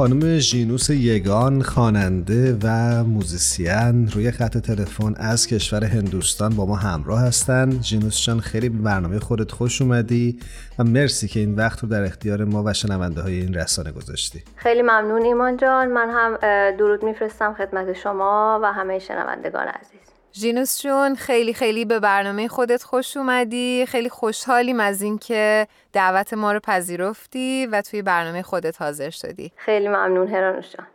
خانم ژینوس یگان خواننده و موزیسین. روی خط تلفن از کشور هندوستان با ما همراه هستند ژینوس جان خیلی به برنامه خودت خوش اومدی و مرسی که این وقت رو در اختیار ما و شنونده های این رسانه گذاشتی. خیلی ممنون ایمان جان. من هم درود میفرستم خدمت شما و همه شنوندگان عزیز. ژینوس جون خیلی خیلی به برنامه خودت خوش اومدی. خیلی خوشحالیم از اینکه دعوت ما رو پذیرفتی و توی برنامه خودت حاضر شدی. خیلی ممنون هرانوش جان.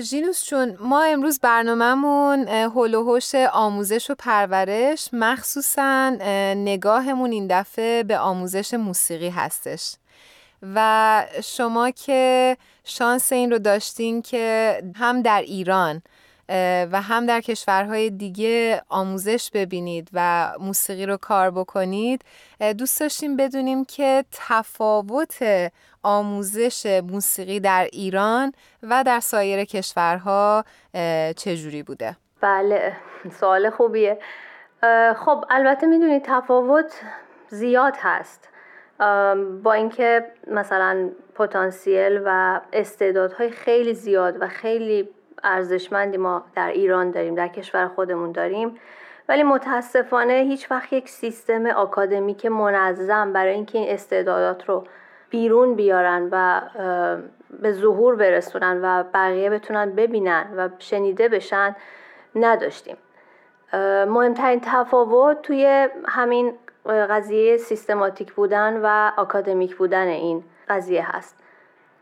ژینوس چون ما امروز برنامهمون هلوهوش آموزش و پرورش مخصوصا نگاهمون این دفعه به آموزش موسیقی هستش. و شما که شانس این رو داشتین که هم در ایران و هم در کشورهای دیگه آموزش ببینید و موسیقی رو کار بکنید. دوست داشتیم بدونیم که تفاوت آموزش موسیقی در ایران و در سایر کشورها چجوری بوده؟ بله سوال خوبیه. خب البته می‌دونید تفاوت زیاد هست. با اینکه مثلا پتانسیل و استعدادهای خیلی زیاد و خیلی ارزشمندی ما در ایران داریم در کشور خودمون داریم. ولی متاسفانه هیچ وقت یک سیستم آکادمیک منظم برای اینکه این استعدادات رو بیرون بیارن و به ظهور برسونن و بقیه بتونن ببینن و شنیده بشن نداشتیم. مهمترین تفاوت توی همین قضیه سیستماتیک بودن و آکادمیک بودن این قضیه هست.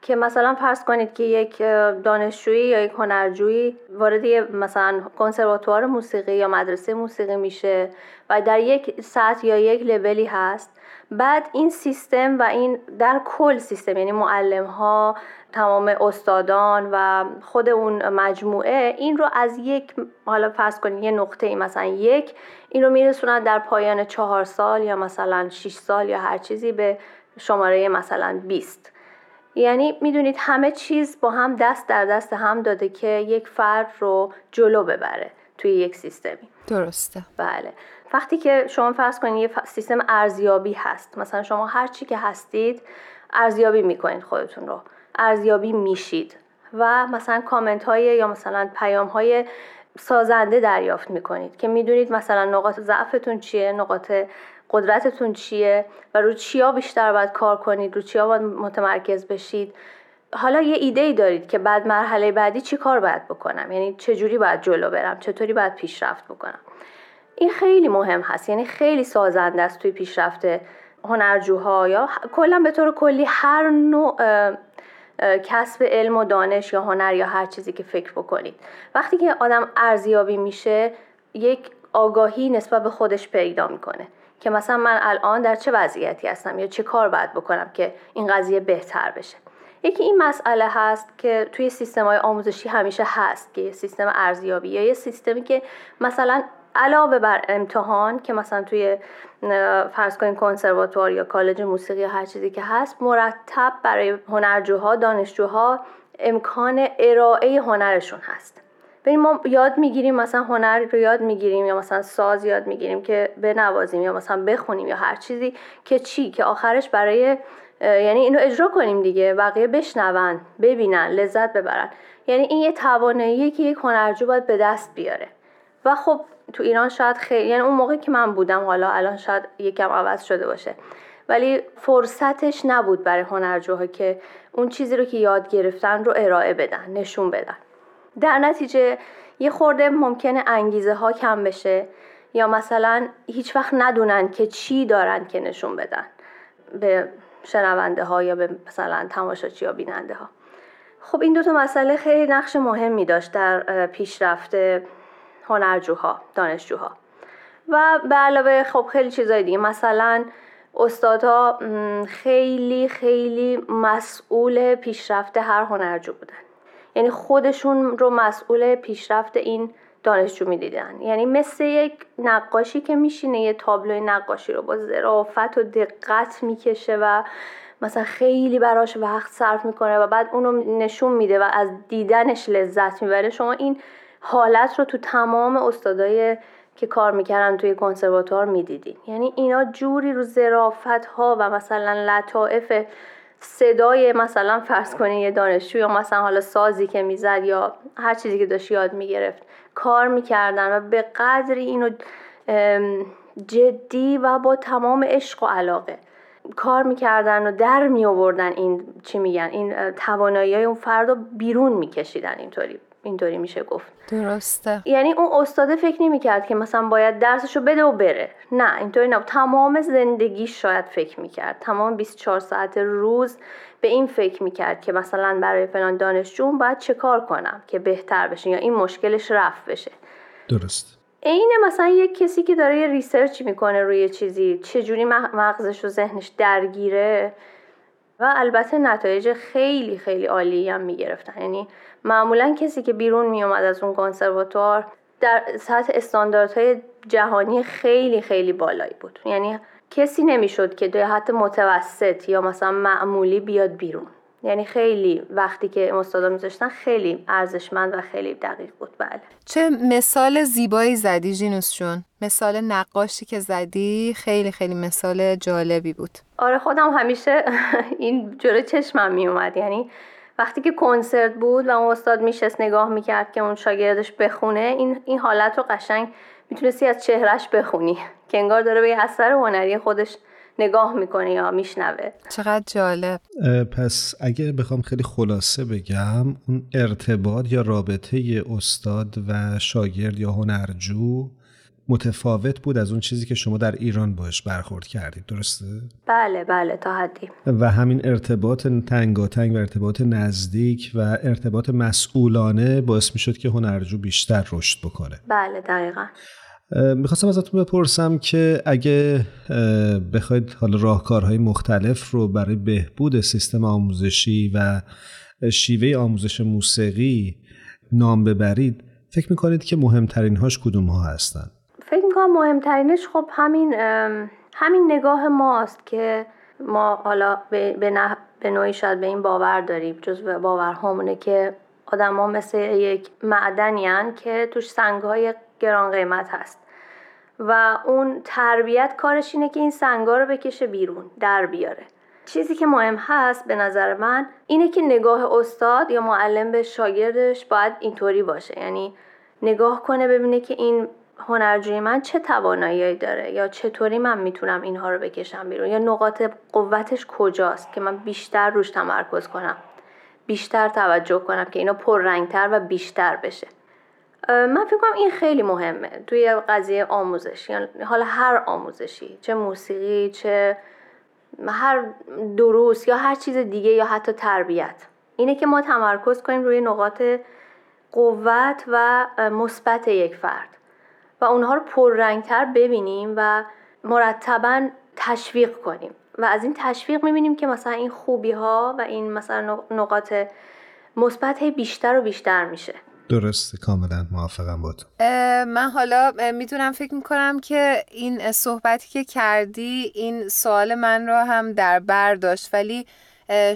که مثلا فرض کنید که یک دانشجویی یا یک هنرجویی وارد مثلا کنسرواتوار موسیقی یا مدرسه موسیقی میشه و در یک سطح یا یک لولی هست بعد این سیستم و این در کل سیستم یعنی معلم ها تمام استادان و خود اون مجموعه این رو از یک حالا فرض کنید یه نقطه ای مثلا یک این رو میرسونن در پایان چهار سال یا مثلا 6 سال یا هر چیزی به شماره مثلا 20 یعنی می‌دونید همه چیز با هم دست در دست هم داده که یک فرد رو جلو ببره توی یک سیستمی. درسته. بله. وقتی که شما فرض کنید یه سیستم ارزیابی هست مثلا شما هر چی که هستید ارزیابی می‌کنید خودتون رو. ارزیابی میشید. و مثلا کامنت های یا مثلا پیام های سازنده دریافت می‌کنید که می‌دونید مثلا نقاط ضعفتون چیه نقاط قدرتتون چیه و رو چیا بیشتر باید کار کنید رو چیا باید متمرکز بشید؟ حالا یه ایده ای دارید که بعد مرحله بعدی چی کار باید بکنم؟ یعنی چجوری باید جلو برم؟ چطوری باید پیشرفت بکنم؟ این خیلی مهم هست. یعنی خیلی سازنده است توی پیشرفت هنرجوها یا کلا به طور کلی هر نوع کسب علم و دانش یا هنر یا هر چیزی که فکر بکنید. وقتی که آدم ارزیابی میشه یک آگاهی نسبت به خودش پیدا می‌کنه. که مثلا من الان در چه وضعیتی هستم یا چه کار باید بکنم که این قضیه بهتر بشه. یکی این مسئله هست که توی سیستم های آموزشی همیشه هست که سیستم ارزیابی یا یه سیستمی که مثلا علاوه بر امتحان که مثلا توی فرض کنید کنسرواتوار یا کالج موسیقی یا هر چیزی که هست مرتب برای هنرجوها دانشجوها امکان ارائه هنرشون هست. ببین ما یاد می‌گیریم مثلا هنر رو یاد می‌گیریم یا مثلا ساز یاد می‌گیریم که بنوازیم یا مثلا بخونیم یا هر چیزی که چی که آخرش برای یعنی اینو اجرا کنیم دیگه بقیه بشنون ببینن لذت ببرن. یعنی این یه تواناییه که یک هنرجو باید به دست بیاره. و خب تو ایران شاید خیلی یعنی اون موقع که من بودم حالا الان شاید یکم عوض شده باشه. ولی فرصتش نبود برای هنرجوها که اون چیزی رو که یاد گرفتن رو ارائه بدن نشون بدن. در نتیجه یه خورده ممکنه انگیزه ها کم بشه یا مثلا هیچ وقت ندونن که چی دارن که نشون بدن به شنونده ها یا به مثلا تماشاچی یا بیننده ها خب این دوتا مسئله خیلی نقش مهمی داشت در پیشرفت هنرجوها دانشجوها. و به علاوه خب خیلی چیزای دیگه مثلا استادها خیلی خیلی مسئول پیشرفت هر هنرجو بودن. یعنی خودشون رو مسئول پیشرفت این دانشجو می‌دیدن. یعنی مثل یک نقاشی که میشینه یه تابلوی نقاشی رو با ظرافت و دقت می‌کشه و مثلا خیلی براش وقت صرف می‌کنه و بعد اونو نشون میده و از دیدنش لذت می‌بره. شما این حالت رو تو تمام استادای که کار می‌کردن توی کنسرواتوار می‌دیدین. یعنی اینا جوری رو زرافت ها و مثلا لطائف صدای مثلا فرض کنین یه دانشجو یا مثلا حالا سازی که می‌زد یا هر چیزی که داشت یاد می‌گرفت کار می‌کردن و به قدری اینو جدی و با تمام عشق و علاقه کار می‌کردن و در می این چی میگن این توانایی های اون فرد رو بیرون میکشیدن اینطوری. اینطوری میشه گفت. درسته. یعنی اون استاده فکر نمی‌کرد که مثلا باید درسشو بده و بره. نه اینطوری نه تمام زندگی شاید فکر می‌کرد. تمام 24 ساعت روز به این فکر می‌کرد که مثلا برای فلان دانشجو باید چه کار کنم که بهتر بشه یا این مشکلش رفت بشه. درست. عین مثلا یک کسی که داره یه research می‌کنه روی چیزی چجوری مغزش و ذهنش درگیره و البته نتایج خیلی خیلی عالی هم می‌گرفتن. یعنی معمولا کسی که بیرون میومد از اون کنسرواتوار در سطح استانداردهای جهانی خیلی خیلی بالایی بود. یعنی کسی نمی‌شد که دوی حتی متوسط یا مثلا معمولی بیاد بیرون. یعنی خیلی وقتی که استادا میذاشتن خیلی ارزشمند و خیلی دقیق بود بله. چه مثال زیبایی زدی جینوس جون؟ مثال نقاشی که زدی خیلی خیلی مثال جالبی بود. آره خودم همیشه این جلو چشمم میومد یعنی وقتی که کنسرت بود و اون استاد میشست نگاه می‌کرد که اون شاگردش بخونه این, این حالت رو قشنگ می‌تونستی از چهرش بخونی که انگار داره به اثر هنری خودش نگاه می‌کنه یا میشنوه. چقدر جالب. پس اگه بخوام خیلی خلاصه بگم اون ارتباط یا رابطه استاد و شاگرد یا هنرجو متفاوت بود از اون چیزی که شما در ایران باش برخورد کردید. درسته؟ بله بله تا حدی. و همین ارتباط تنگاتنگ و ارتباط نزدیک و ارتباط مسئولانه باعث می شد که هنرجو بیشتر رشد بکنه. بله دقیقا. می‌خواستم ازتون بپرسم که اگه بخواید حالا راهکارهای مختلف رو برای بهبود سیستم آموزشی و شیوه آموزش موسیقی نام ببرید فکر می‌کنید که مهمترین هاش کدوم ها هستن؟ فکر می‌کنم مهمترینش خب همین همین نگاه ماست که ما حالا به, به, نوعی شاید به این باور داریم جز باورهامونه که آدما مثل یک معدنی که توش سنگهای گران قیمت هست. و اون تربیت کارش اینه که این سنگا رو بکشه بیرون در بیاره. چیزی که مهم هست به نظر من اینه که نگاه استاد یا معلم به شاگردش باید اینطوری باشه. یعنی نگاه کنه ببینه که این هنرجوی من چه توانایی داره یا چطوری من می‌تونم اینها رو بکشم بیرون یا نقاط قوتش کجاست که من بیشتر روش تمرکز کنم بیشتر توجه کنم که اینا پررنگتر و بیشتر بشه. من فکر کنم این خیلی مهمه توی قضیه آموزش. یعنی حالا هر آموزشی چه موسیقی چه هر دروس یا هر چیز دیگه یا حتی تربیت. اینه که ما تمرکز کنیم روی نقاط قوت و مثبت یک فرد و اونها رو پررنگتر ببینیم و مرتبا تشویق کنیم. و از این تشویق می‌بینیم که مثلا این خوبی ها و این مثلا نقاط مثبت بیشتر و بیشتر میشه. درسته کاملا موافقم با تو. من حالا می‌تونم فکر می‌کنم که این صحبتی که کردی این سوال من رو هم در بر داشت. ولی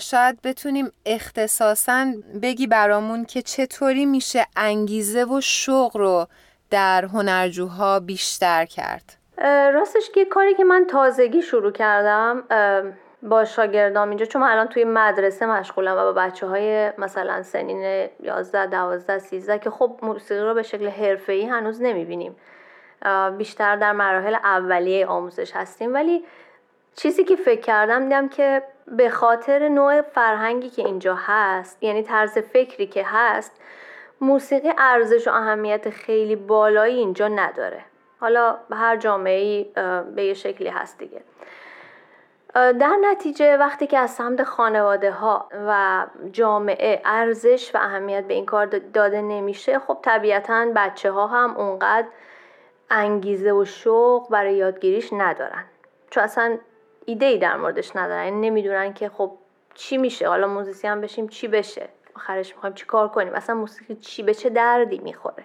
شاید بتونیم اختصاصا بگی برامون که چطوری میشه انگیزه و شوق رو در هنرجوها بیشتر کرد. راستش که کاری که من تازگی شروع کردم با شاگردام اینجا چون الان توی مدرسه مشغولم و با بچه های مثلا سنین 11 12 13 که خب موسیقی رو به شکل حرفه‌ای هنوز نمی‌بینیم. بیشتر در مراحل اولیه آموزش هستیم. ولی چیزی که فکر کردم دیدم که به خاطر نوع فرهنگی که اینجا هست یعنی طرز فکری که هست موسیقی ارزش و اهمیت خیلی بالایی اینجا نداره. حالا هر جامعه به یه شکلی هست دیگه. در نتیجه وقتی که از سمت خانواده ها و جامعه ارزش و اهمیت به این کار داده نمیشه خب طبیعتا بچه ها هم اونقدر انگیزه و شوق برای یادگیریش ندارن. چون اصلا ایده ای در موردش ندارن. یعنی نمی‌دونن که خب چی میشه. حالا موزیسین بشیم چی بشه؟ آخرش می‌خوایم چی کار کنیم؟ اصلا موسیقی چی به چه دردی می‌خوره؟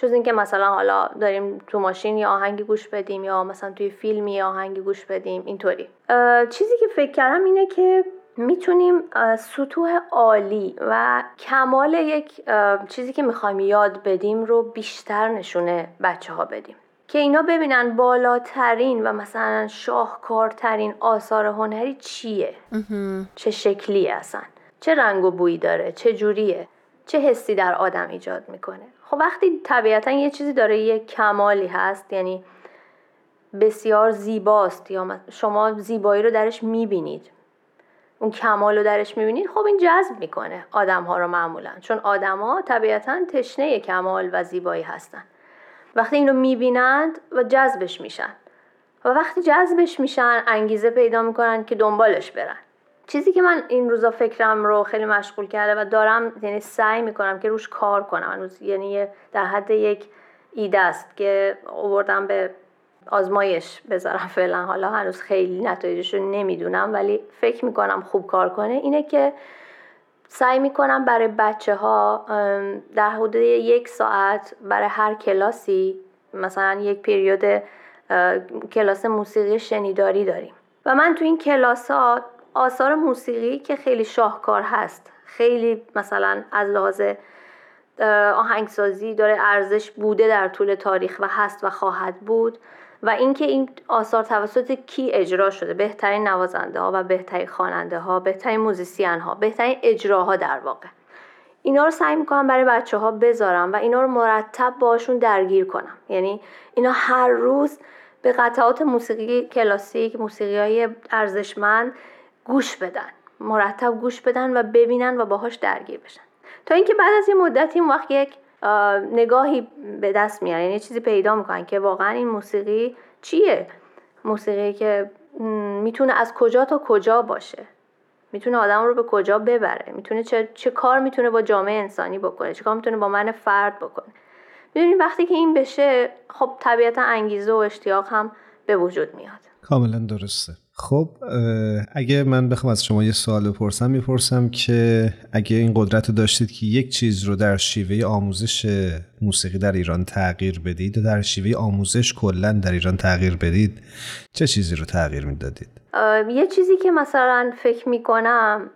جز اینکه مثلا حالا داریم تو ماشین یا آهنگی گوش بدیم یا مثلا توی فیلمی یا آهنگی گوش بدیم اینطوری. چیزی که فکر کردم اینه که می‌تونیم سطوح عالی و کمال یک چیزی که می‌خوایم یاد بدیم رو بیشتر نشونه بچه ها بدیم. که اینا ببینن بالاترین و مثلا شاهکارترین آثار هنری چیه؟ چه شکلی هستن چه رنگ و بویی داره؟ چه جوریه؟ چه حسی در آدم ایجاد می‌کنه؟ خب وقتی طبیعتا یه چیزی داره یه کمالی هست یعنی بسیار زیباست یا شما زیبایی رو درش می‌بینید. اون کمال رو درش می‌بینید خب این جذب می‌کنه آدم ها رو معمولا. چون آدما طبیعتا تشنه کمال و زیبایی هستن. وقتی اینو می‌بینند و جذبش میشن. و وقتی جذبش میشن انگیزه پیدا می‌کنن که دنبالش برن. چیزی که من این روزا فکرم رو خیلی مشغول کرده و دارم یعنی سعی می‌کنم که روش کار کنم. یعنی در حد یک ایده است که آوردم به آزمایش بذارم فعلا. حالا هنوز خیلی نتایجش رو نمی‌دونم ولی فکر می‌کنم خوب کار کنه. اینه که سعی می‌کنم برای بچه ها در حدود یک ساعت برای هر کلاسی مثلا یک پریود کلاس موسیقی شنیداری داریم. و من تو این کلاس ها آثار موسیقی که خیلی شاهکار هست. خیلی مثلا از لحاظ آهنگسازی داره ارزش بوده در طول تاریخ و هست و خواهد بود و اینکه این آثار توسط کی اجرا شده. بهترین نوازنده ها و بهترین خواننده ها بهترین موزیسین ها بهترین اجراها در واقع. اینا رو سعی می‌کنم برای بچه ها بذارم و اینا رو مرتب باشون درگیر کنم. یعنی اینا هر روز به قطعات موسیقی کلاسیک موسیقی های ارزشمند گوش بدن مرتب گوش بدن و ببینن و باهاش درگیر بشن. تا اینکه بعد از یه مدتی اون وقت یک نگاهی به دست میارن. یعنی چیزی پیدا می‌کنن که واقعا این موسیقی چیه؟ موسیقی که می‌تونه از کجا تا کجا باشه؟ می‌تونه آدم رو به کجا ببره؟ می‌تونه چه, چه کار می‌تونه با جامعه انسانی بکنه؟ چه کار می‌تونه با من فرد بکنه؟ می‌دونین وقتی که این بشه خب طبیعتا انگیزه و اشتیاق هم به وجود میاد. کاملا درسته. خب اگه من بخوام از شما یه سوال بپرسم می‌پرسم که اگه این قدرت رو داشتید که یک چیز رو در شیوه آموزش موسیقی در ایران تغییر بدید و در شیوه آموزش کلا در ایران تغییر بدید چه چیزی رو تغییر می‌دادید؟ یه چیزی که مثلا فکر می‌کنم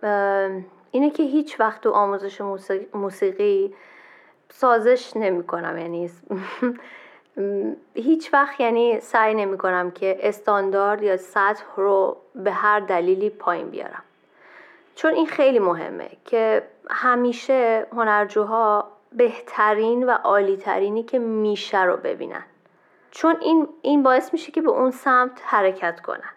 اینه که هیچ وقت تو آموزش موسیقی سازش نمی‌کنم یعنی هیچ وقت یعنی سعی نمی کنم که استاندارد یا سطح رو به هر دلیلی پایین بیارم. چون این خیلی مهمه که همیشه هنرجوها بهترین و عالیترینی که میشه رو ببینن. چون این, این باعث میشه که به اون سمت حرکت کنن.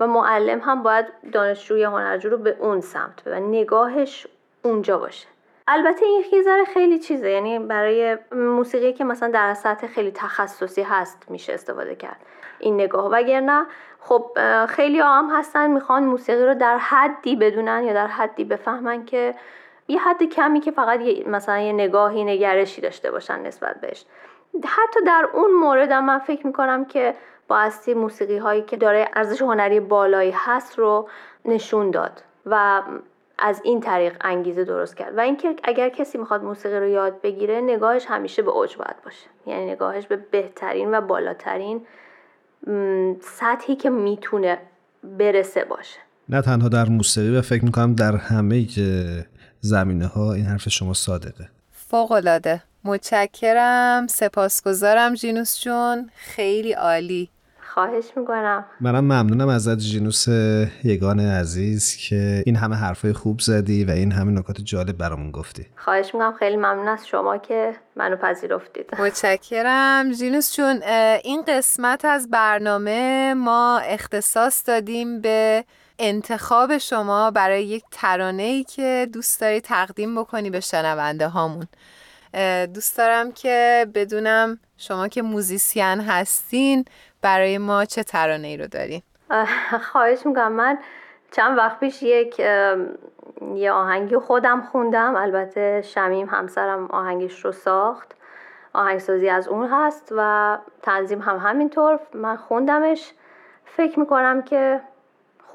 و معلم هم باید دانشجوی هنرجو رو به اون سمت و نگاهش اونجا باشه. البته این یه خیلی چیزه یعنی برای موسیقی که مثلا در سطح خیلی تخصصی هست میشه استفاده کرد این نگاه. وگرنه خب خیلی هم هستن می‌خوان موسیقی رو در حدی بدونن یا در حدی بفهمن که یه حد کمی که فقط یه مثلا یه نگاهی نگرشی داشته باشن نسبت بهش. حتی در اون مورد هم من فکر می‌کنم که بایستی موسیقی هایی که داره ارزش هنری بالایی هست رو نشون داد. و از این طریق انگیزه درست کرد. و اینکه اگر کسی می‌خواد موسیقی رو یاد بگیره نگاهش همیشه به اوج باید باشه. یعنی نگاهش به بهترین و بالاترین سطحی که می‌تونه برسه باشه. نه تنها در موسیقی و فکر می‌کنم در همه زمینه ها این حرف شما صادقه. فوق متشکرم. سپاسگزارم جینوس جون. خیلی عالی. خواهش می‌کنم. منم ممنونم ازت جینوس یگان عزیز که این همه حرفای خوب زدی و این همه نکات جالب برامون گفتی. خواهش می‌کنم. خیلی ممنون از شما که منو پذیرفتید. متشکرم. جینوس چون این قسمت از برنامه ما اختصاص دادیم به انتخاب شما برای یک ترانه ای که دوست داری تقدیم بکنی به شنونده هامون. دوست دارم که بدونم شما که موزیسین هستین برای ما چه ترانه ای رو دارین؟ خواهش می‌کنم. من چند وقت پیش یک یه آهنگی خودم خوندم. البته شمیم همسرم آهنگش رو ساخت. آهنگسازی از اون هست و تنظیم هم همینطور. من خوندمش. فکر می‌کنم که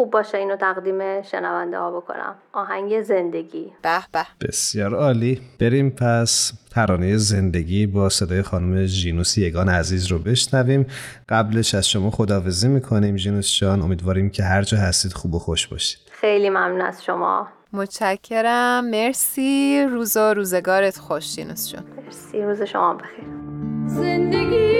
خوب باشه اینو تقدیم شنونده ها بکنم. آهنگ زندگی. به به. بسیار عالی. بریم پس ترانه زندگی با صدای خانم ژینوس یگان عزیز رو بشنویم. قبلش از شما خداحافظی می‌کنیم ژینوس جان. امیدواریم که هر جا هستید خوب و خوش باشید. خیلی ممنون از شما. متشکرم. مرسی. روز و روزگارت خوش ژینوس جان. مرسی. روز شما بخیر. زندگی